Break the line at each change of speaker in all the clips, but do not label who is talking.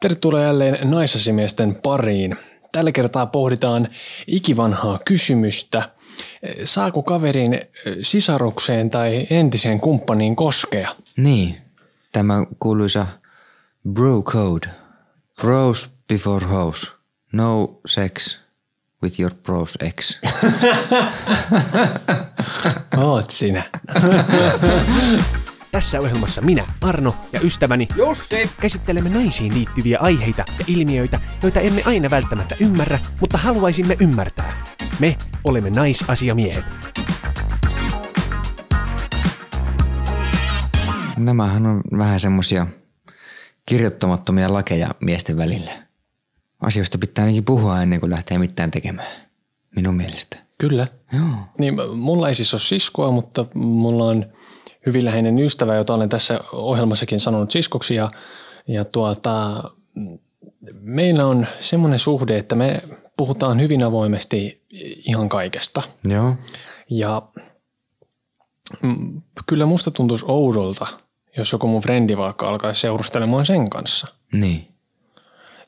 Tervetuloa jälleen naisasimiesten pariin. Tällä kertaa pohditaan ikivanhaa kysymystä. Saako kaverin sisarukseen tai entiseen kumppaniin koskea?
Niin, tämä kuuluisa bro code. Bros before hoes. No sex with your bros ex.
Oot sinä.
Tässä ohjelmassa minä, Arno ja ystäväni
Jussi!
käsittelemme naisiin liittyviä aiheita ja ilmiöitä, joita emme aina välttämättä ymmärrä, mutta haluaisimme ymmärtää. Me olemme naisasiamiehet.
Nämähän on vähän semmosia kirjoittamattomia lakeja miesten välillä. Asioista pitää ainakin puhua ennen kuin lähtee mitään tekemään. Minun mielestä.
Kyllä.
Joo.
Niin, mulla ei siis ole siskoa, mutta mulla on hyvin läheinen ystävä, jota olen tässä ohjelmassakin sanonut siskoksi. Ja, ja tuota, meillä on semmoinen suhde, että me puhutaan hyvin avoimesti ihan kaikesta.
Joo.
Ja mm, kyllä musta tuntuisi oudolta, jos joku mun frendi vaikka alkaisi seurustelemaan sen kanssa.
Niin.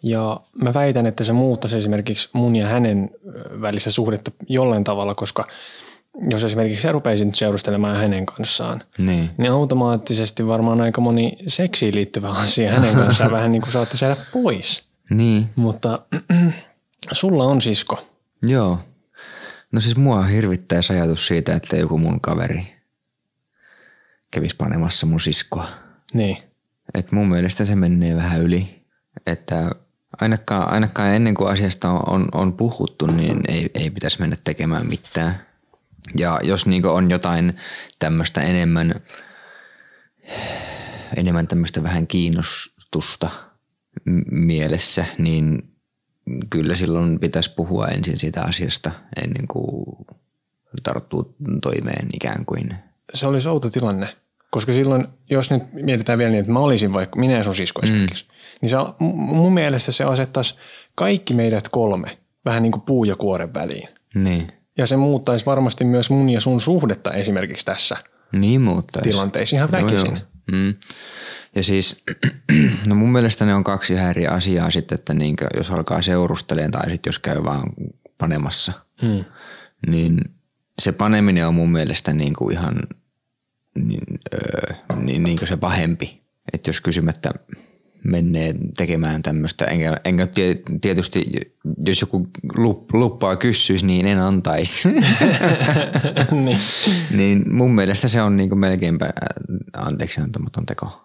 Ja mä väitän, että se muuttaisi esimerkiksi mun ja hänen ö, välistä suhdetta jollain tavalla, koska jos esimerkiksi nyt seurustelemaan hänen kanssaan,
Niin.
niin automaattisesti varmaan aika moni seksiin liittyvä asia hänen kanssaan vähän niin kuin saatte saada pois.
Niin.
Mutta sulla on sisko.
Joo. No siis mua hirvittää ajatus siitä, että joku mun kaveri kävisi panemassa mun siskoa.
Niin.
Et mun mielestä se menee vähän yli. Että ainakaan, ainakaan ennen kuin asiasta on, on, on puhuttu, niin ei, ei pitäisi mennä tekemään mitään. Ja jos niinku on jotain tämmöistä enemmän, enemmän tämmöistä vähän kiinnostusta mielessä, niin kyllä silloin pitäisi puhua ensin siitä asiasta ennen kuin tarttuu toimeen ikään kuin.
Se olisi outo tilanne, koska silloin, jos nyt mietitään vielä niin, että mä olisin vaikka, minä ja sun sisko esimerkiksi, niin se, mun mielestä se asettaisi kaikki meidät kolme vähän niin kuin puu ja kuoren väliin.
Niin,
Ja se muuttaisi varmasti myös mun ja sun suhdetta esimerkiksi tässä
niin muuttaisi.
tilanteessa ihan väkisin.
Joo, joo. Mm. Ja siis, no mun mielestä ne on kaksi ihan eri asiaa sitten, että niinkö, jos alkaa seurustelemaan tai sitten jos käy vaan panemassa,
Hmm.
niin se paneminen on mun mielestä niin kuin ihan niin, öö, niin, niin kuin se pahempi. Että jos kysymättä menee tekemään tämmöistä, enkä, enkä tie- tietysti, jos joku lup, luppaa kyssyisi, niin en antaisi.
niin.
niin mun mielestä se on niinku melkeinpä äh, anteeksi antamaton teko.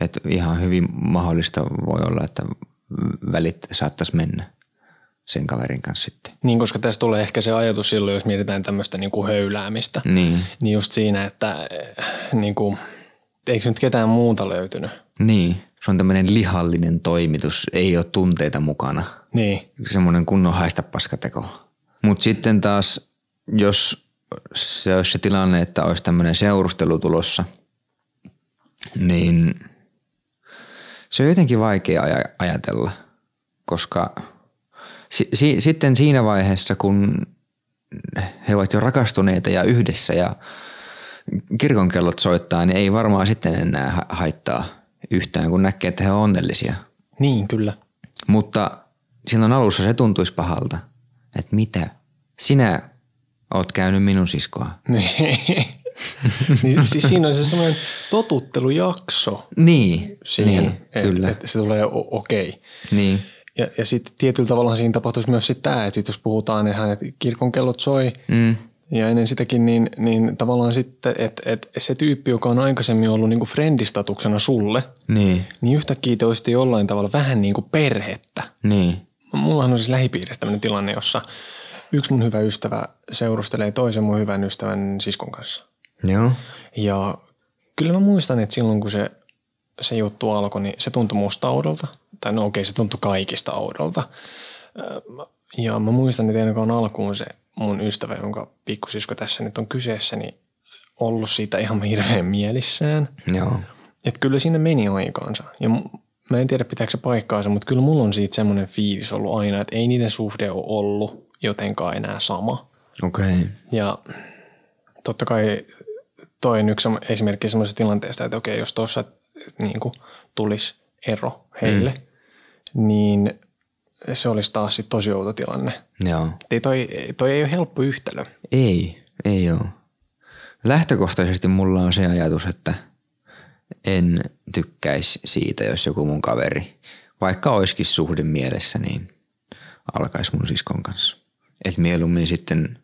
Et ihan hyvin mahdollista voi olla, että välit saattaisi mennä sen kaverin kanssa sitten.
niin, koska tässä tulee ehkä se ajatus silloin, jos mietitään tämmöistä niin kuin höyläämistä,
Niin,
niin just siinä, että eh, niin kuin, eikö nyt ketään muuta löytynyt?
niin. Se on tämmöinen lihallinen toimitus, ei ole tunteita mukana.
Niin,
Semmoinen kunnon haista paskateko. Mutta sitten taas, jos se olisi se tilanne, että olisi tämmöinen seurustelu tulossa, niin se on jotenkin vaikea aj- ajatella, koska si- si- sitten siinä vaiheessa, kun he ovat jo rakastuneita ja yhdessä ja kirkonkellot soittaa, niin ei varmaan sitten enää ha- haittaa yhtään, kun näkee, että he ovat onnellisia.
niin kyllä.
Mutta silloin alussa se tuntuisi pahalta, että mitä, sinä oot käynyt minun siskoa.
Niin. niin, siis siinä on se semmoinen totuttelujakso
Niin,
siihen,
niin
että
kyllä.
et se tulee okei. Okay.
Niin,
Ja, ja sitten tietyllä tavalla siinä tapahtuisi myös tämä, että sit jos puhutaan, että kirkon kellot soi
mm,
ja ennen sitäkin, niin, niin tavallaan sitten, että, että se tyyppi, joka on aikaisemmin ollut niin kuin friendistatuksena sulle,
niin,
niin yhtäkkiä te olisitte jollain tavalla vähän niin kuin perhettä.
niin,
Mullahan on siis lähipiirissä tämmöinen tilanne, jossa yksi mun hyvä ystävä seurustelee toisen mun hyvän ystävän siskon kanssa.
joo,
Ja kyllä mä muistan, että silloin kun se, se juttu alkoi, niin se tuntui musta oudolta. Tai no okei, se tuntui kaikista oudolta. Ja mä muistan, että ainakaan alkuun se mun ystävä, jonka pikkusisko tässä nyt on kyseessä, niin ollut siitä ihan hirveän mielissään.
joo,
Että kyllä sinne meni aikaansa. Ja mä en tiedä pitääkö se paikkaansa, mutta kyllä mulla on siitä semmoinen fiilis ollut aina, että ei niiden suhde ole ollut jotenkaan enää sama.
okei, okay.
Ja totta kai toi on yksi esimerkki semmoisesta tilanteesta, että okei, jos tuossa niin tulisi ero heille, mm. niin se olisi taas sit tosi outo tilanne.
Joo.
Ei toi, toi ei ole helppo yhtälö.
Ei, ei ole. Lähtökohtaisesti mulla on se ajatus, että en tykkäisi siitä, jos joku mun kaveri, vaikka olisikin suhde mielessä, niin alkaisi mun siskon kanssa. Et mieluummin sitten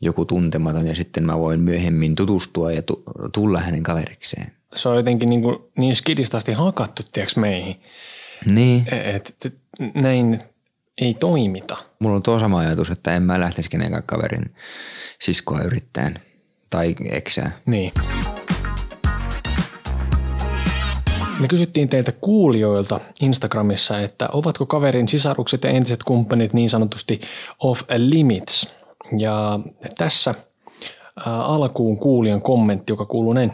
joku tuntematon ja sitten mä voin myöhemmin tutustua ja tu- tulla hänen kaverikseen.
Se on jotenkin niin, kuin niin skidistä asti hakattu, tiedätkö, meihin.
Niin.
Että et, näin ei toimita.
Mulla on tuo sama ajatus, että en mä lähtisi kenenkään kaverin siskoa yrittäen tai eksää.
Niin. Me kysyttiin teiltä kuulijoilta Instagramissa, että ovatko kaverin sisarukset ja entiset kumppanit niin sanotusti off limits. Ja tässä alkuun kuulijan kommentti, joka kuuluu näin.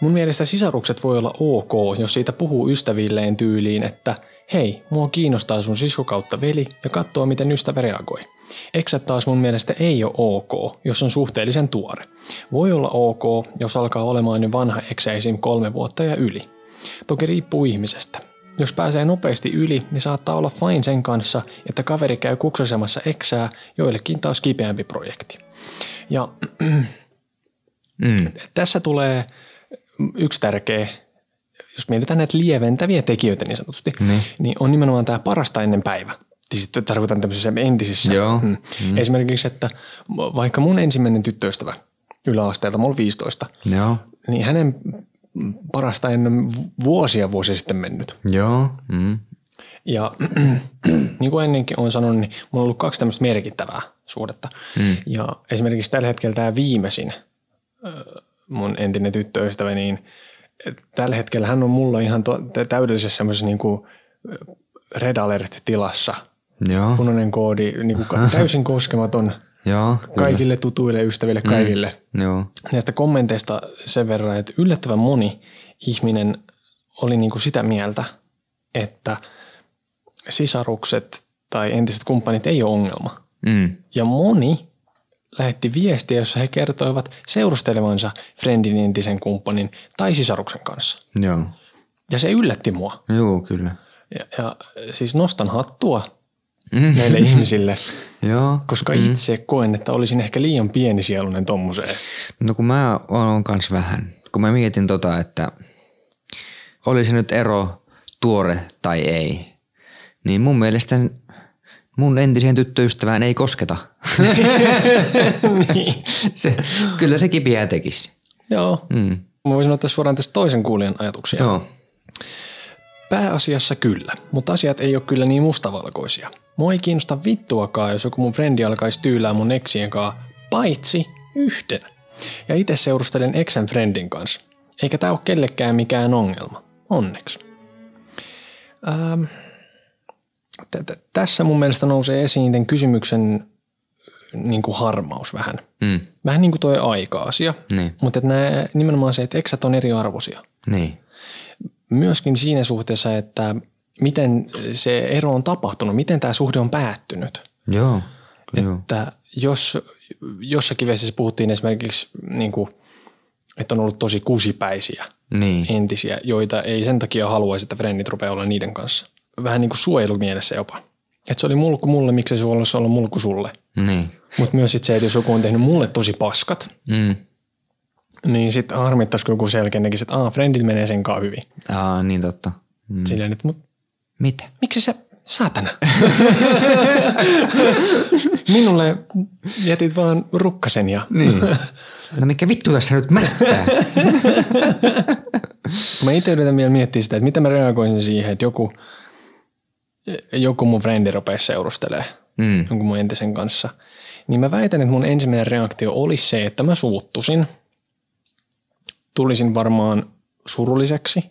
Mun mielestä sisarukset voi olla ok, jos siitä puhuu ystävilleen tyyliin, että hei, mua kiinnostaa sun sisko kautta veli ja katsoo miten ystävä reagoi. Eksät taas mun mielestä ei ole ok, jos on suhteellisen tuore. Voi olla ok, jos alkaa olemaan jo vanha eksä esim. kolme vuotta ja yli. Toki riippuu ihmisestä. Jos pääsee nopeasti yli, niin saattaa olla fine sen kanssa, että kaveri käy kuksosemassa eksää, joillekin taas kipeämpi projekti. Ja
Mm.
tässä tulee yksi tärkeä, jos mietitään näitä lieventäviä tekijöitä niin sanotusti,
Niin.
niin on nimenomaan tämä parasta ennen päivä. Siis Sitten tarkoitan tämmöisissä entisissä.
Joo.
Mm. Esimerkiksi, että vaikka mun ensimmäinen tyttöystävä yläasteelta, mulla oli 15,
Joo.
niin hänen parasta ennen vuosia vuosia sitten mennyt.
Joo. Mm.
Ja niin kuin ennenkin olen sanonut, niin mulla on ollut kaksi tämmöistä merkittävää suhdetta. Mm. Ja esimerkiksi tällä hetkellä tämä viimeisin mun entinen tyttöystävä, niin tällä hetkellä hän on mulla ihan to, täydellisessä semmoisessa niin kuin red alert-tilassa.
Joo.
Punainen koodi, niin kuin täysin koskematon
Joo. Kyllä.
kaikille tutuille, ystäville, kaikille.
Joo.
Näistä kommenteista sen verran, että yllättävän moni ihminen oli niin kuin sitä mieltä, että sisarukset tai entiset kumppanit ei ole ongelma.
Mm.
Ja moni lähetti viestiä, jossa he kertoivat seurustelevansa friendin entisen kumppanin tai sisaruksen kanssa.
Joo.
Ja se yllätti mua.
Joo, kyllä.
Ja, ja siis nostan hattua näille ihmisille,
Joo.
koska itse koen, että olisin ehkä liian pienisielunen tommoseen.
No kun mä oon kans vähän, kun mä mietin tota, että oli se nyt ero tuore tai ei, niin mun mielestä mun entiseen tyttöystävään ei kosketa.
niin.
se, kyllä se kipiää tekisi.
Joo.
Mm.
Mä voisin ottaa suoraan tästä toisen kuulijan ajatuksia.
Joo.
Pääasiassa kyllä, mutta asiat ei ole kyllä niin mustavalkoisia. Mua ei kiinnosta vittuakaan, jos joku mun frendi alkaisi tyylää mun eksien kanssa, paitsi yhden. Ja itse seurustelen eksän friendin kanssa. Eikä tää ole kellekään mikään ongelma. Onneksi. Ähm, tässä mun mielestä nousee esiin tämän kysymyksen niin kuin harmaus vähän.
Mm.
Vähän niin kuin toi aika-asia.
Niin.
Mutta että nämä, nimenomaan se, että eksät on eriarvoisia
Niin.
myöskin siinä suhteessa, että miten se ero on tapahtunut, miten tämä suhde on päättynyt.
Joo. Joo.
Että jos jossakin vesissä puhuttiin esimerkiksi, niin kuin, että on ollut tosi kusipäisiä
Niin.
entisiä, joita ei sen takia haluaisi, että frendit rupeaa olla niiden kanssa. Vähän niin kuin suojelumielessä jopa. Että se oli mulkku mulle, miksi se voisi olla mulkku sulle.
Niin.
Mutta myös sit se, että jos joku on tehnyt mulle tosi paskat,
Mm.
niin sitten harmittaisiko joku selkeä näkisi, että aah, frendit menee sen kanssa hyvin.
Aa, niin totta. Mm.
Silleen, että mut
Mitä?
Miksi sä, saatana? Minulle jätit vaan rukkasen ja
Niin. No mikä vittu tässä nyt mättää?
mä itse yritän vielä miettiä sitä, että miten mä reagoisin siihen, että joku, joku mun frendi rupeaa seurustelee
Mm.
jonkun mun entisen kanssa. Niin mä väitän, että mun ensimmäinen reaktio olisi se, että mä suuttusin. Tulisin varmaan surulliseksi.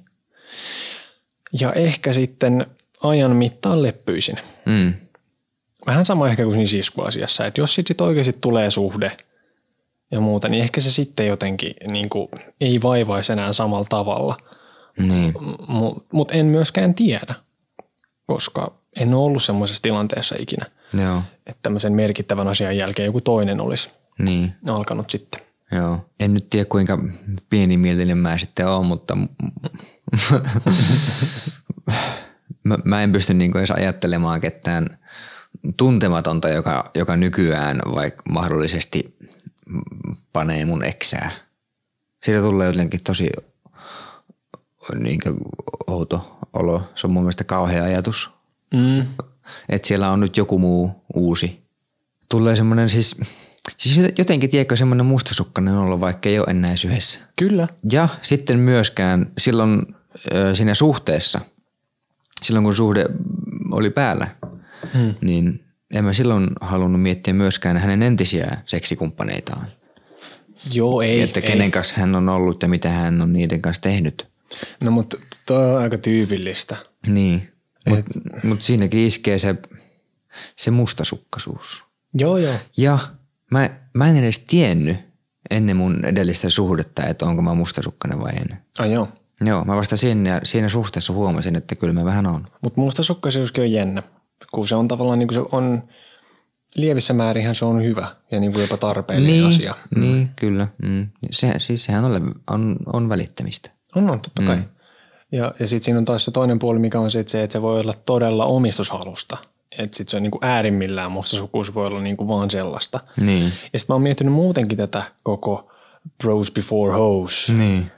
Ja ehkä sitten ajan mittaan leppyisin.
Mm.
Vähän sama ehkä kuin siinä siskuasiassa, että jos sitten sit oikeasti tulee suhde ja muuta, niin ehkä se sitten jotenkin niin kuin, ei vaivaisi enää samalla tavalla.
Niin.
Mutta en myöskään tiedä, koska en ole ollut semmoisessa tilanteessa ikinä,
Joo.
että tämmöisen merkittävän asian jälkeen joku toinen olisi
Niin.
alkanut sitten.
Joo. En nyt tiedä kuinka pienimielinen mä sitten oon, mutta mä, mä en pysty niin edes ajattelemaan ketään tuntematonta, joka, joka nykyään vaikka mahdollisesti panee mun eksää. Siitä tulee jotenkin tosi niin outo olo. Se on mun mielestä kauhea ajatus.
Mm.
Että siellä on nyt joku muu uusi. Tulee semmoinen siis, siis jotenkin tiedätkö semmoinen mustasukkainen olo, vaikka ei ole enää yhdessä.
Kyllä.
Ja sitten myöskään silloin ö, siinä suhteessa, silloin kun suhde oli päällä, hmm. niin en mä silloin halunnut miettiä myöskään hänen entisiä seksikumppaneitaan.
Joo, ei.
että
ei.
kenen kanssa hän on ollut ja mitä hän on niiden kanssa tehnyt.
No mutta toi on aika tyypillistä.
Niin, mutta mut siinäkin iskee se, se mustasukkaisuus.
Joo, joo.
Ja mä, mä en edes tiennyt ennen mun edellistä suhdetta, että onko mä mustasukkainen vai en.
Ai joo.
Joo, mä vasta siinä, siinä suhteessa huomasin, että kyllä mä vähän on.
Mutta mustasukkaisuuskin on jännä, kun se on tavallaan niin kuin se on, lievissä määrinhän se on hyvä ja niin kuin jopa tarpeellinen
niin,
asia.
Niin, kyllä. Mm. Se, siis sehän on, on, on välittämistä.
On, on, totta kai. Mm. Ja, ja sitten siinä on taas se toinen puoli, mikä on että se, että se voi olla todella omistushalusta. Että sitten se on niin kuin äärimmillään mustasukuus voi olla niin kuin vaan sellaista.
Niin.
Ja sitten mä oon miettinyt muutenkin tätä koko bros before hoes,
Niin.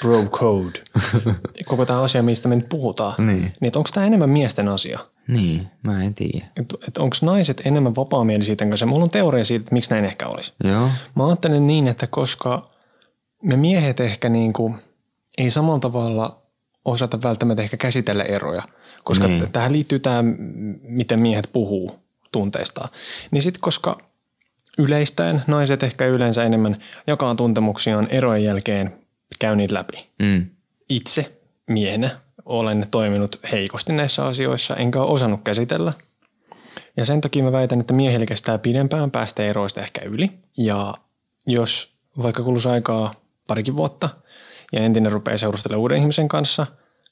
bro code, koko tämä asia, mistä me nyt puhutaan.
Niin.
niin onko tämä enemmän miesten asia?
Niin, mä en tiedä.
Että et onko naiset enemmän vapaamielisiä tämän kanssa? Mulla on teoria siitä, että miksi näin ehkä olisi.
Joo.
Mä ajattelen niin, että koska me miehet ehkä niin kuin, ei samalla tavalla osata välttämättä ehkä käsitellä eroja, koska
Niin.
tähän liittyy tämä, miten miehet puhuu tunteistaan. Niin sitten koska yleistäen naiset ehkä yleensä enemmän jakaa tuntemuksiaan erojen jälkeen, käy niitä läpi.
Mm.
Itse miehenä olen toiminut heikosti näissä asioissa, enkä ole osannut käsitellä. Ja sen takia mä väitän, että miehillä kestää pidempään päästä eroista ehkä yli. Ja jos vaikka kuluisi aikaa parikin vuotta ja entinen rupeaa seurustelemaan uuden ihmisen kanssa,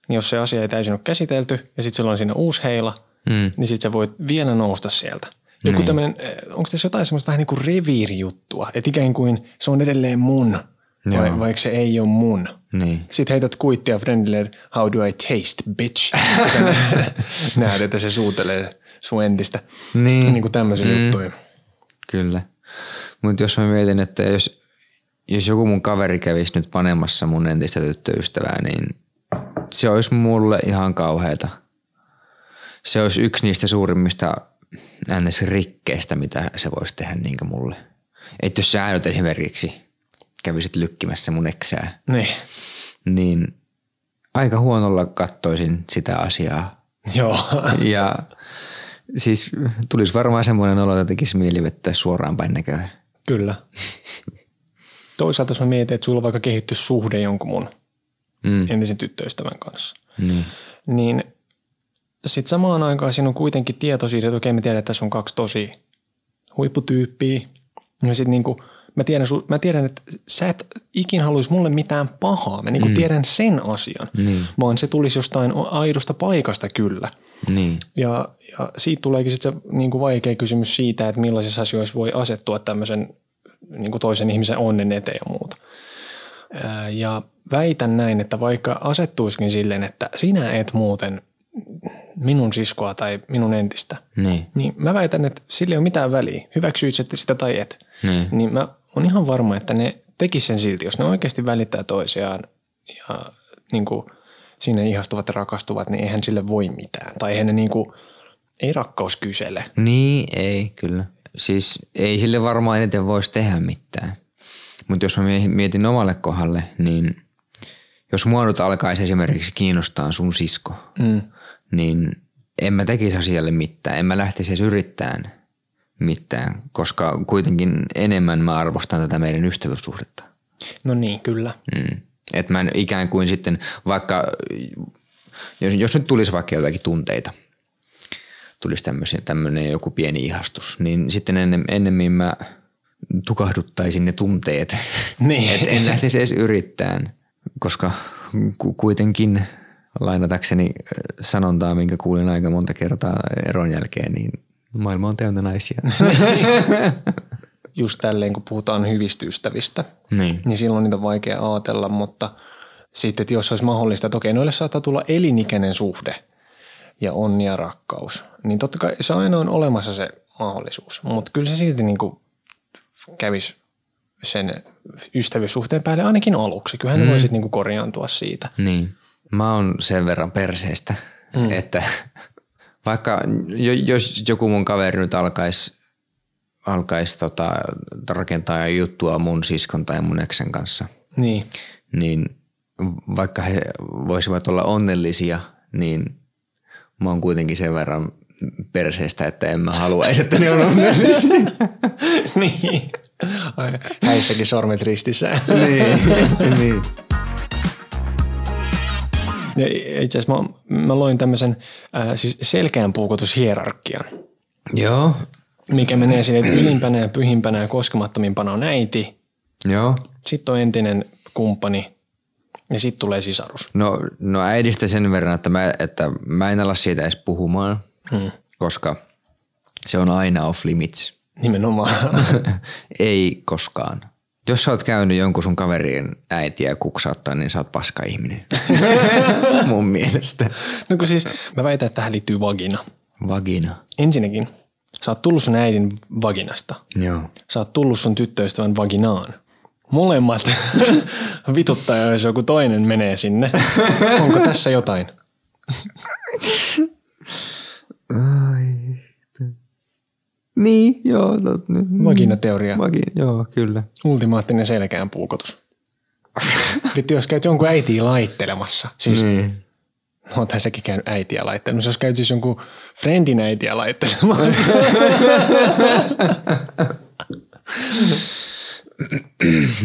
niin jos se asia ei täysin ole käsitelty ja sitten sillä on siinä uusi heila,
Mm.
niin sitten sä voit vielä nousta sieltä. Joku
Niin.
tämmöinen, onko tässä jotain semmoista vähän niin kuin reviirijuttua, että ikään kuin se on edelleen mun, vai,
Joo.
vaikka se ei ole mun.
Niin.
Sitten heität kuittia friendille, how do I taste, bitch? Näet, että se suutelee sun entistä.
Niin.
Niin kuin tämmöisiä mm. juttuja.
Kyllä. Mutta jos mä mietin, että jos, jos joku mun kaveri kävisi nyt panemassa mun entistä tyttöystävää, niin se olisi mulle ihan kauheata. Se olisi yksi niistä suurimmista NS-rikkeistä, mitä se voisi tehdä niin mulle. Että jos sä nyt esimerkiksi kävisit lykkimässä mun eksää,
Niin.
niin aika huonolla kattoisin sitä asiaa.
Joo.
Ja siis tulisi varmaan semmoinen olo, että tekisi mieli vettää suoraan päin näköä.
Kyllä. Toisaalta jos mä mietin, että sulla on vaikka kehitty suhde jonkun mun
Mm.
entisen tyttöystävän kanssa,
Niin.
niin sitten samaan aikaan siinä on kuitenkin tieto siitä, että okei me tiedän, että tässä on kaksi tosi huipputyyppiä. Ja sitten niinku, mä, tiedän, mä tiedän, että sä et ikin haluaisi mulle mitään pahaa. Mä niinku mm. tiedän sen asian,
Niin.
vaan se tulisi jostain aidosta paikasta kyllä.
Niin.
Ja, ja siitä tuleekin sitten se niin kuin vaikea kysymys siitä, että millaisissa asioissa voi asettua tämmöisen niin kuin toisen ihmisen onnen eteen ja muuta. Ja väitän näin, että vaikka asettuisikin silleen, että sinä et muuten minun siskoa tai minun entistä,
Niin.
niin mä väitän, että sillä ei ole mitään väliä, hyväksyit sitä tai et.
Niin.
Niin mä on ihan varma, että ne tekis sen silti, jos ne oikeasti välittää toisiaan ja niin kuin, sinne ihastuvat ja rakastuvat, niin eihän sille voi mitään. Tai eihän ne niin kuin, ei rakkaus kysele.
Niin, ei kyllä. Siis ei sille varmaan eniten voisi tehdä mitään. Mutta jos mä mie- mietin omalle kohdalle, niin jos mua nyt alkaisi esimerkiksi kiinnostaa sun sisko,
Mm.
niin en mä tekisi asialle mitään. En mä lähtisi edes yrittämään mitään, koska kuitenkin enemmän mä arvostan tätä meidän ystävyyssuhdetta.
No niin, kyllä.
Mm. Että mä ikään kuin sitten, vaikka jos, jos nyt tulisi vaikka jotakin tunteita, tulisi tämmöinen joku pieni ihastus, niin sitten ennen, ennemmin mä tukahduttaisin ne tunteet.
Niin.
Et en lähtisi edes yrittämään, koska ku, kuitenkin lainatakseni äh, sanontaa, minkä kuulin aika monta kertaa eron jälkeen, niin maailma on täynnä naisia.
Just tälleen, kun puhutaan hyvistä ystävistä,
niin.
niin silloin niitä on vaikea ajatella, mutta sitten, että jos olisi mahdollista, että okei, noille saattaa tulla elinikäinen suhde, ja onni ja rakkaus, niin totta kai se aina on olemassa se mahdollisuus. Mutta kyllä se silti niin kuin kävisi sen ystävyyssuhteen päälle ainakin aluksi. Kyllähän mm. ne voisit niin kuin korjaantua siitä.
Niin. Mä oon sen verran perseestä, mm. että vaikka jo, jos joku mun kaveri nyt alkaisi alkais tota, rakentaa juttua mun siskon tai mun eksen kanssa,
Niin.
niin vaikka he voisivat olla onnellisia, niin mä oon kuitenkin sen verran perseestä, että en mä haluaisi, että ne on onnellisia.
niin. Ai, häissäkin sormet ristissä.
niin, niin.
Ja itse asiassa mä, mä loin tämmöisen äh, siis selkeän puukotushierarkian,
Joo,
mikä menee sinne, että ylimpänä ja pyhimpänä ja koskemattomimpana on äiti,
joo.
sitten on entinen kumppani ja sitten tulee sisarus.
No, no äidistä sen verran, että mä, että mä en ala siitä edes puhumaan,
Hmm.
koska se on aina off limits.
Nimenomaan.
Ei koskaan. Jos sä oot käynyt jonkun sun kaverien äitiä kuksauttaa, niin sä oot paska ihminen. Mun mielestä.
no kun siis mä väitän, että tähän liittyy vagina.
Vagina.
Ensinnäkin, sä oot tullut sun äidin vaginasta.
Joo.
Sä oot tullut sun tyttöystävän vaginaan. Molemmat vituttaa, jos joku toinen menee sinne. Onko tässä jotain?
Niin, joo. Tot, nyt.
Vaginateoria.
Vagina, joo, kyllä.
Ultimaattinen selkään puukotus. Vittu, jos käyt jonkun äitiä laittelemassa. Siis,
Niin.
no tässäkin käynyt äitiä laittelemassa. Jos käyt siis jonkun friendin äitiä laittelemassa.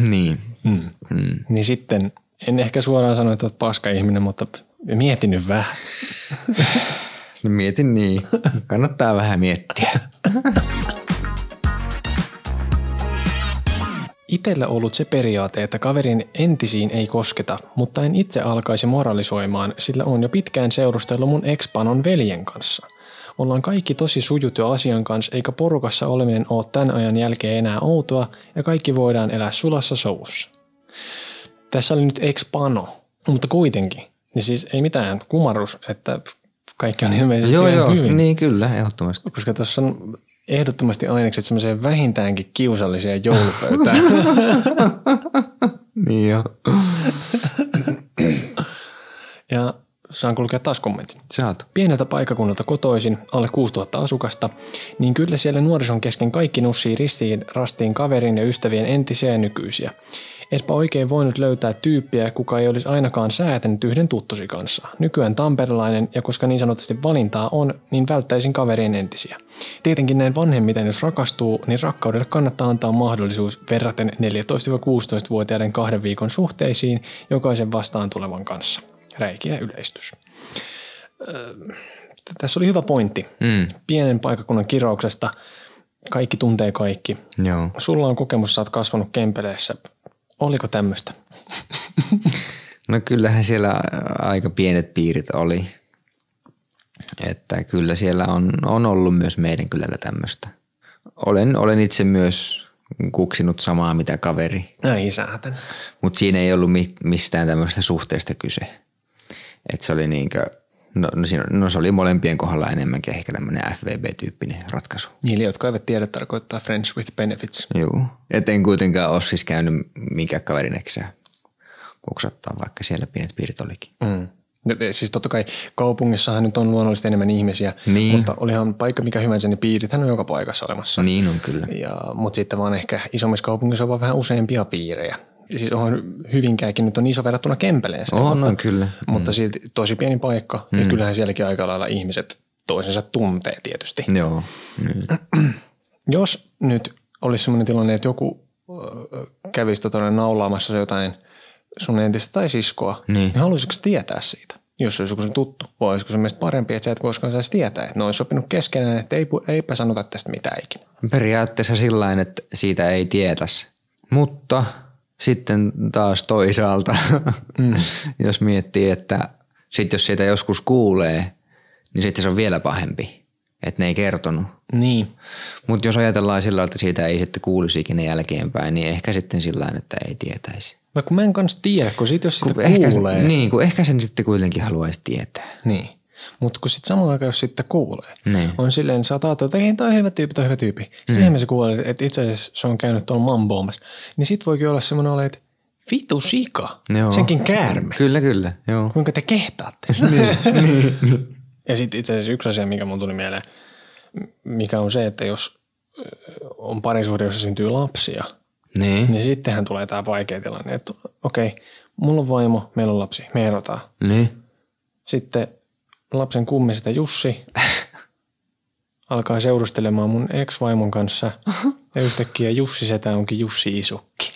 niin.
Niin sitten, en ehkä suoraan sano, että oot paska ihminen, mutta mieti nyt vähän.
No mietin niin. Kannattaa vähän miettiä.
Itellä ollut se periaate, että kaverin entisiin ei kosketa, mutta en itse alkaisi moralisoimaan, sillä on jo pitkään seurustellut mun ekspanon veljen kanssa. Ollaan kaikki tosi sujut jo asian kanssa, eikä porukassa oleminen ole tämän ajan jälkeen enää outoa, ja kaikki voidaan elää sulassa sovussa. Tässä oli nyt ekspano, mutta kuitenkin. Niin siis ei mitään kumarus, että kaikki on ilmeisesti
joo,
ihan
joo.
hyvin.
Niin kyllä, ehdottomasti.
Koska tuossa on ehdottomasti ainekset semmoiseen vähintäänkin kiusalliseen joulupöytään.
Niin joo.
ja saan kulkea taas kommentin.
Saat.
Pieneltä paikakunnalta kotoisin, alle 6000 asukasta, niin kyllä siellä nuorison kesken kaikki nussii ristiin rastiin kaverin ja ystävien entisiä ja nykyisiä. Etpä oikein voinut löytää tyyppiä, kuka ei olisi ainakaan säätänyt yhden tuttusi kanssa. Nykyään tamperilainen ja koska niin sanotusti valintaa on, niin välttäisin kaverien entisiä. Tietenkin näin vanhemmiten, jos rakastuu, niin rakkaudelle kannattaa antaa mahdollisuus verraten 14-16-vuotiaiden kahden viikon suhteisiin jokaisen vastaan tulevan kanssa. Räikeä yleistys. Tässä oli hyvä pointti.
Mm.
Pienen paikakunnan kirauksesta kaikki tuntee kaikki.
Joo.
Sulla on kokemus, sä oot kasvanut Kempeleessä. Oliko tämmöistä?
No kyllähän siellä aika pienet piirit oli. Että kyllä siellä on, on ollut myös meidän kylällä tämmöistä. Olen, olen itse myös kuksinut samaa mitä kaveri,
Ai säätän.
mutta siinä ei ollut mi- mistään tämmöistä suhteesta kyse. Et se oli niinkö, no, no, siinä, no se oli molempien kohdalla enemmänkin ehkä tämmöinen FVB-tyyppinen ratkaisu.
Niille, jotka eivät tiedä, tarkoittaa Friends with Benefits.
Joo. Et en kuitenkaan ole siis käynyt minkä kaverin eksää kuksattaa, vaikka siellä pienet piirit olikin.
Mm. No, siis totta kai kaupungissahan nyt on luonnollisesti enemmän ihmisiä,
Niin.
mutta olihan paikka mikä hyvänsä, niin piirithän on joka paikassa olemassa.
Niin on kyllä.
Ja, mutta sitten vaan ehkä isommissa kaupungissa on vaan vähän useampia piirejä. Siis on Hyvinkääkin nyt on iso verrattuna Kempeleeseen.
On,
mutta,
on kyllä.
Mutta silti tosi pieni paikka mm. ja kyllähän sielläkin aika lailla ihmiset toisensa tuntee tietysti.
Joo. Niin.
Jos nyt olisi sellainen tilanne, että joku kävisi tota naulaamassa jotain sun entistä tai siskoa,
Niin.
niin haluaisitko tietää siitä? Jos se olisi joku sun tuttu, vai olisiko se mielestä parempi, että sä et koskaan saisi tietää, että ne olisi sopinut keskenään, että ei, eipä sanota tästä mitään ikinä.
Periaatteessa sillä että siitä ei tietäisi. Mutta sitten taas toisaalta, mm. jos miettii, että sit jos siitä joskus kuulee, niin sitten se on vielä pahempi, että ne ei kertonut.
Niin.
Mutta jos ajatellaan sillä että siitä ei sitten kuulisi ikinä jälkeenpäin, niin ehkä sitten sillä että ei tietäisi.
Vaikka mä en kanssa tiedä, kun sit jos sitä
Kun ehkä,
kuulee.
niin, kun ehkä sen sitten kuitenkin haluaisi tietää.
niin. Mutta kun sitten samaan aikaan, jos sitten kuulee,
Niin.
on silleen, sä oot että hei, tää on hyvä tyyppi, tää on hyvä tyyppi. Sitten mm. se kuulee, että itse asiassa se on käynyt tuolla mamboomassa. Niin sit voikin olla semmoinen ole, että vitu sika,
Joo.
senkin käärme.
Kyllä, kyllä. Joo.
Kuinka te kehtaatte? ja sitten itse asiassa yksi asia, mikä mun tuli mieleen, mikä on se, että jos on parisuhde, jossa syntyy lapsia,
Niin.
niin sittenhän tulee tämä vaikea tilanne, että okei, mulla on vaimo, meillä on lapsi, me erotaan.
Niin.
Sitten lapsen kummisesta Jussi alkaa seurustelemaan mun ex-vaimon kanssa ja yhtäkkiä Jussi setä onkin Jussi Isukki.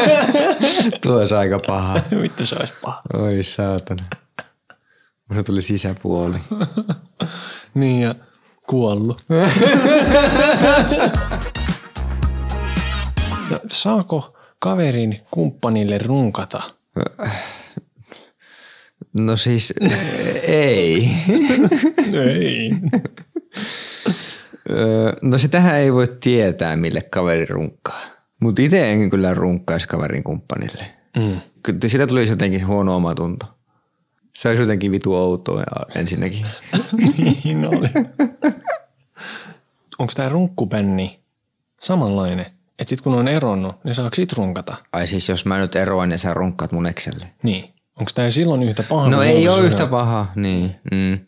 Tuo olisi aika paha.
Vittu se olisi paha.
Oi saatana. Mulla tuli sisäpuoli.
Niin ja kuollut. ja saako kaverin kumppanille runkata?
No siis ei.
Ei.
No sitähän ei voi tietää, mille kaveri runkkaa. Mutta itse en kyllä runkkaisi kaverin kumppanille.
Mm.
Kyllä Sitä tulisi jotenkin huono omatunto. Se olisi jotenkin vitu outoa ja ensinnäkin.
niin oli. Onko tämä runkkupänni samanlainen? Että sit kun on eronnut, niin saako sit runkata?
Ai siis jos mä nyt eroan, niin sä runkkaat mun ekselle.
Niin. Onko tämä silloin yhtä paha?
No ei ole yhtä paha, niin. Mm.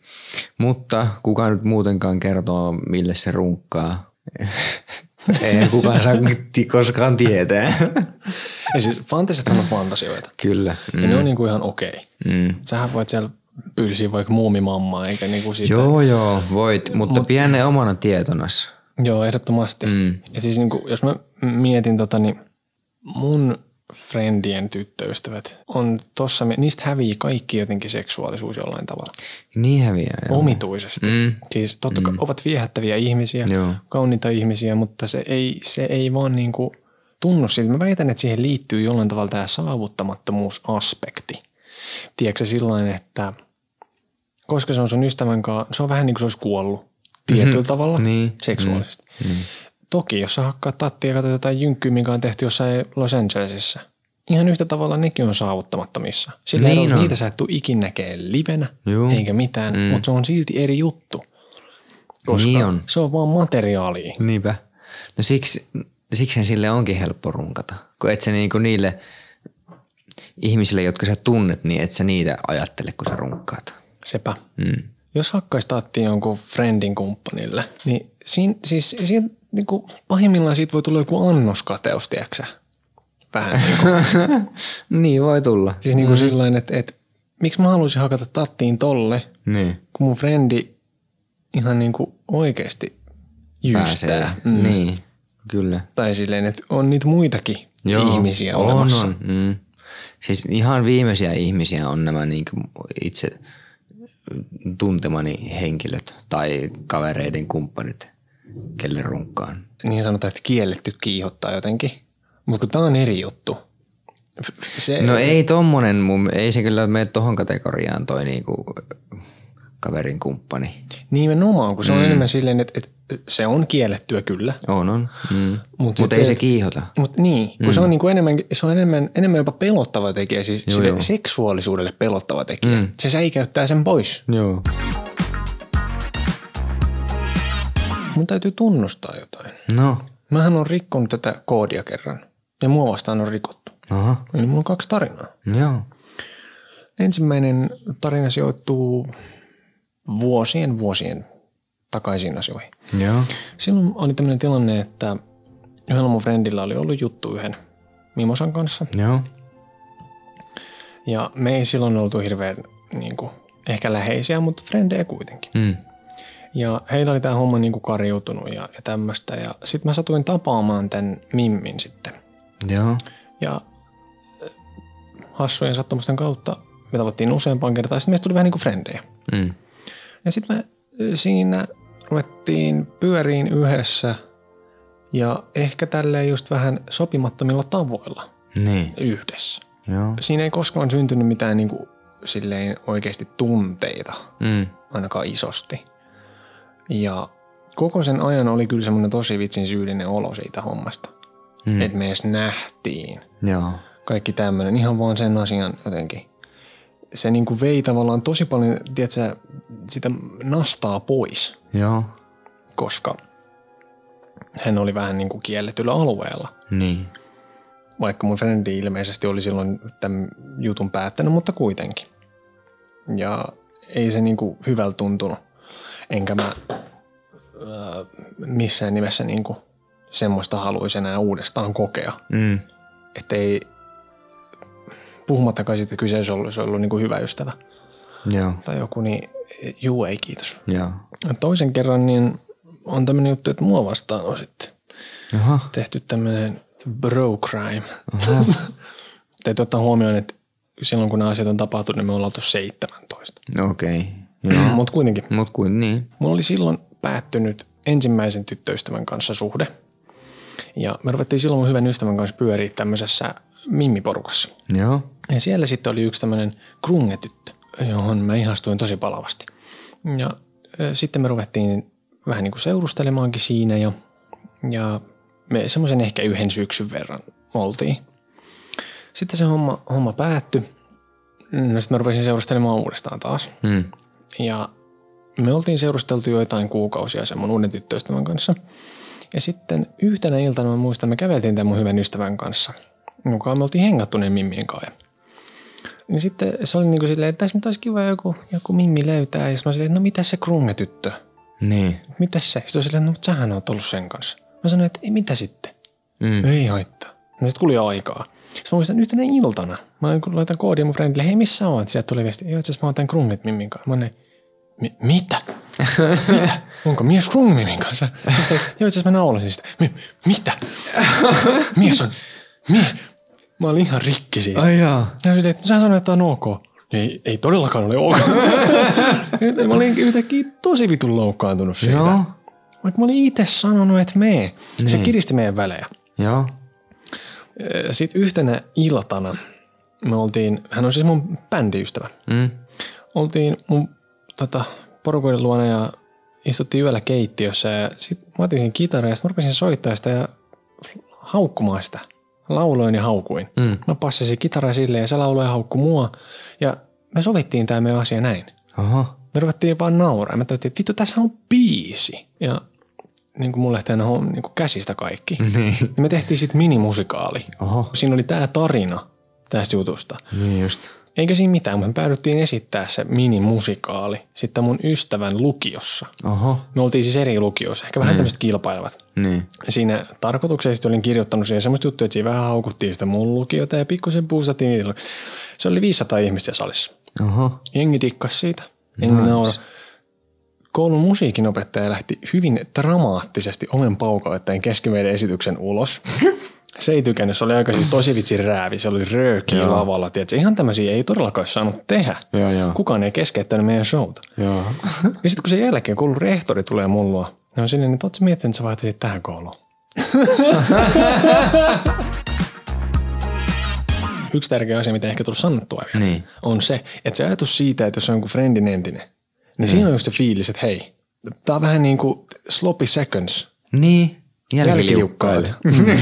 Mutta kuka nyt muutenkaan kertoo, mille se runkkaa? ei kukaan saa koskaan tietää.
Ja siis fantasiathan on fantasioita.
Kyllä.
Mm. Ja ne on niinku ihan okei.
Mm.
Sähän voit siellä pyysiä vaikka muumimammaa, eikä niinku siitä.
Joo, joo, voit, mutta pidän ne omana tietonas.
Joo, ehdottomasti.
Mm.
Ja siis niinku, jos mä mietin tota, niin mun friendien tyttöystävät on tossa, niistä hävii kaikki jotenkin seksuaalisuus jollain tavalla.
Niin häviää. Joo.
Omituisesti.
Mm.
Siis totta kai ovat viehättäviä ihmisiä,
Joo.
kauniita ihmisiä, mutta se ei, se ei vaan niinku tunnu siltä. Mä väitän, että siihen liittyy jollain tavalla tämä saavuttamattomuusaspekti. Tiedätkö se sillain, että koska se on sun ystävän kanssa, se on vähän niin kuin se olisi kuollut tietyllä tavalla
Niin.
seksuaalisesti. Toki, jos sä hakkaat tattia ja katsot jotain jynkkyä, mikä on tehty jossain Los Angelesissa, ihan yhtä tavalla nekin on saavuttamattomissa. Sillä
Niin on.
niitä sä et tuu ikin näkee livenä,
Juu.
eikä mitään, mm. mutta se on silti eri juttu. Koska
Niin on.
se on vaan materiaalia.
Niinpä. No siksi, siksi sille onkin helppo runkata. Kun et sä niinku niille ihmisille, jotka sä tunnet, niin et sä niitä ajattele, kun sä runkkaat.
Sepä.
Mm.
Jos hakkaisi tattia jonkun friendin kumppanille, niin siinä, siis, siinä niin kuin pahimmillaan siitä voi tulla joku annoskateus, tiedätkö? Vähän niin kuin.
Niin voi tulla.
Siis niin kuin mm. sillain, että, että miksi mä haluaisin hakata tattiin tolle,
Niin.
kun mun frendi ihan niin kuin oikeasti jystää.
Mm. Niin, kyllä.
Tai silleen, että on niitä muitakin Joo, ihmisiä
on,
olemassa.
On, mm. Siis ihan viimeisiä ihmisiä on nämä niin itse tuntemani henkilöt tai kavereiden kumppanit, kelle runkkaan.
Niin sanotaan, että kielletty kiihottaa jotenkin. Mutta kun tää on eri juttu. Se,
No ei tommonen, mun, ei se kyllä mene tohon kategoriaan toi niinku kaverin kumppani.
Nimenomaan, kun se on enemmän silleen, että, että se on kiellettyä kyllä.
On, on. Mm.
Mut
Mutta
sit
ei
se-
se kiihota.
Mutta niin, kun mm. se on niinku enemmän, se on enemmän, enemmän jopa pelottava tekijä, siis
Joo, joo.
seksuaalisuudelle pelottava tekijä. Mm. Se säikäyttää sen pois.
Joo.
Mun täytyy tunnustaa jotain.
No,
Mähän on rikkonut tätä koodia kerran. Ja mua vastaan on rikottu.
aha,
Eli mulla on kaksi tarinaa.
joo.
Ensimmäinen tarina sijoittuu vuosien vuosien takaisin asioihin.
Joo.
Silloin oli tämmöinen tilanne, että yhdellä mun friendillä oli ollut juttu yhden Mimosan kanssa.
Joo.
Ja me ei silloin oltu hirveän niin kuin, ehkä läheisiä, mutta frendejä kuitenkin.
Mm.
Ja heillä oli tämä homma niin kuin kariutunut ja, ja tämmöistä. Ja sitten mä satuin tapaamaan tämän Mimmin sitten.
Joo.
Ja äh, hassujen sattumusten kautta me tavattiin useampaan kertaan. ja Sitten meistä tuli vähän niin kuin frendejä.
Mm.
Ja sitten me ö, siinä ruvettiin pyöriin yhdessä ja ehkä tälleen just vähän sopimattomilla tavoilla
Niin.
yhdessä.
Joo.
Siinä ei koskaan syntynyt mitään niin kuin, silleen oikeasti tunteita,
Mm.
ainakaan isosti. Ja koko sen ajan oli kyllä semmoinen tosi vitsin syyllinen olo siitä hommasta.
Mm.
Että me edes nähtiin
Joo.
kaikki tämmöinen ihan vaan sen asian jotenkin se niin kuin vei tavallaan tosi paljon, tiedätkö, sitä nastaa pois,
Joo.
koska hän oli vähän niin kuin kielletyllä alueella.
Niin.
Vaikka mun frendi ilmeisesti oli silloin tämän jutun päättänyt, mutta kuitenkin. Ja ei se niin kuin hyvältä tuntunut. Enkä mä öö, missään nimessä niin kuin semmoista haluaisi enää uudestaan kokea.
Mm.
Että ei, puhumattakaan sitten, että kyseessä olisi ollut niin kuin hyvä ystävä
Joo.
tai joku, niin juu ei kiitos.
Joo.
Toisen kerran niin on tämmöinen juttu, että mua vastaan on sitten
Aha.
tehty tämmöinen bro crime. Täytyy ottaa huomioon, että silloin kun nämä asiat on tapahtunut, niin me ollaan oltu 17.
Okei. Okay. Joo.
Mutta kuitenkin,
Mut kuin niin.
mulla oli silloin päättynyt ensimmäisen tyttöystävän kanssa suhde. Ja me ruvettiin silloin mun hyvän ystävän kanssa pyöriä tämmöisessä mimmiporukassa.
Joo.
Ja siellä sitten oli yksi tämmöinen krungetyttö, johon mä ihastuin tosi palavasti. Ja ö, sitten me ruvettiin vähän niin kuin seurustelemaankin siinä ja, ja me semmoisen ehkä yhden syksyn verran oltiin. Sitten se homma, homma päättyi. No sitten mä rupesin seurustelemaan uudestaan taas.
Mm.
Ja me oltiin seurusteltu joitain kuukausia sen mun uuden tyttöystävän kanssa. Ja sitten yhtenä iltana mä muistan, me käveltiin tämän mun hyvän ystävän kanssa, joka me oltiin hengattu ne mimmien kanssa. Niin sitten se oli niin kuin silleen, että tässä nyt olisi kiva joku, joku mimmi löytää. Ja mä silleen, että no mitä se krunge-tyttö?
Niin.
Mitä se? Sitten on silleen, no sähän oot ollut sen kanssa. Mä sanoin, että ei mitä sitten?
Mm.
Ei haittaa. No sitten kuli aikaa. Sitten mä muistan yhtenä iltana. Mä laitan koodin mun friendille, hei missä oot? Sieltä tuli viesti, joo itse asiassa mä oon tämän krunget mimmin kanssa. Mä oon, Mi- mitä? mitä? Onko mies krung mimmin kanssa? Sitten, joo itse asiassa mä naulasin sitä. Mi- mitä? mies on, mie. Mä olin ihan rikki siitä.
Ai jaa.
Ja sitten, että sä sanoit, että on ok. Ei, ei todellakaan ole ok. Mä olin yhtäkkiä tosi vitun loukkaantunut siitä.
Joo.
Vaikka mä olin itse sanonut, että. Se
Niin.
kiristi meidän välejä.
Joo.
Sitten yhtenä iltana me oltiin, hän on siis mun bändiystävä.
Mm.
Oltiin mun tota, porukoiden luona ja istuttiin yöllä keittiössä ja sit mä otin sen kitaran ja sit mä rupesin soittaa sitä ja haukkumaan sitä. Lauloin ja haukuin.
Mm.
Mä passasin kitaraa silleen ja se lauloi ja haukku mua ja me sovittiin tämä meidän asia näin.
Oho.
Me ruvettiin vaan nauraa. Mä toivotin, että vittu, tässä on biisi. Ja niin kuin mulle lähtee niin kuin käsistä kaikki.
Niin.
Ja me tehtiin sitten minimusikaali.
Oho.
Siinä oli tämä tarina tästä jutusta.
Niin just.
Eikä siinä mitään, mutta me päädyttiin esittää se minimusikaali sitten mun ystävän lukiossa.
Oho.
Me oltiin siis eri lukiossa, ehkä vähän tämmöiset kilpailevat.
Niin.
Siinä tarkoituksellisesti olin kirjoittanut siihen semmoista juttua, että siinä vähän haukuttiin sitä mun lukiota ja pikkusen puustattiin niillä. Se oli 500 ihmistä salissa.
Oho.
Jengi dikkas siitä. Jengi nice. naura. Koulun musiikinopettaja lähti hyvin dramaattisesti omen paukauttaen kesken meidän esityksen ulos. Se ei tykännyt, se oli aika siis tosi vitsin räävi, se oli röökiä
Joo.
lavalla. Tiedätkö? Ihan tämmöisiä ei todellakaan olisi saanut tehdä.
Joo, joo.
Kukaan ei keskeyttänyt meidän showta.
Joo.
Ja sitten kun sen jälkeen koulun rehtori tulee luo, niin on silleen, että ootko miettinyt, että sä vaihtasit tähän kouluun? Yksi tärkeä asia, mitä ehkä tullut sanottua vielä,
Niin.
on se, että se ajatus siitä, että jos on jonkun friendin entinen, niin siinä on just se fiilis, että hei, tää on vähän niin kuin sloppy seconds,
Niin.
Jälkiliukkaat.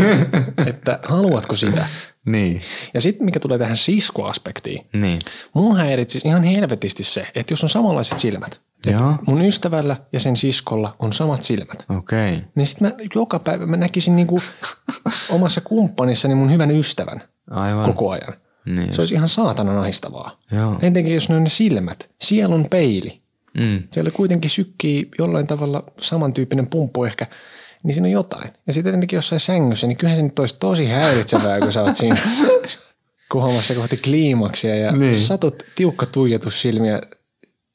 että haluatko sitä?
Niin.
Ja sitten mikä tulee tähän siskoaspektiin,
Niin.
Mua häiritsi ihan helvetisti se, että jos on samanlaiset silmät.
Joo.
Mun ystävällä ja sen siskolla on samat silmät.
Okei. Okay.
Niin sitten mä joka päivä mä näkisin niinku omassa kumppanissani mun hyvän ystävän
Aivan.
koko ajan.
Niin
Se olisi ihan saatana nahistavaa.
Joo.
Etenkin jos ne on ne silmät. Sielun peili.
Mm.
Siellä kuitenkin sykkii jollain tavalla samantyyppinen pumppu ehkä, niin siinä on jotain. Ja sitten etenkin jossain sängyssä, niin kyllähän se nyt olisi tosi häiritsevää, kun sä oot siinä kuhomassa kohti kliimaksia ja Niin. satut tiukka tuijotus silmiä.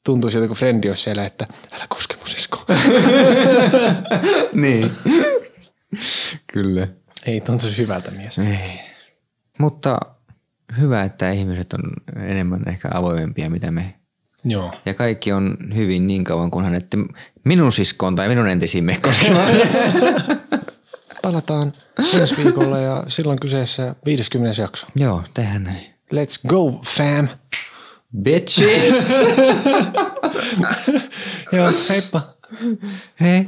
Tuntuu siltä, kun frendi olisi siellä, että älä koske mun siskoa.
niin. Kyllä.
Ei tuntuisi hyvältä mies.
Ei. Mutta hyvä, että ihmiset on enemmän ehkä avoimempia, mitä me.
Joo.
Ja kaikki on hyvin niin kauan, kunhan ette minun siskoon tai minun entisiin me koskemaan.
Palataan ensi viikolla ja silloin kyseessä 50. jakso.
Joo, tehdään näin.
Let's go, fam!
Bitches!
Joo, heippa!
Hei.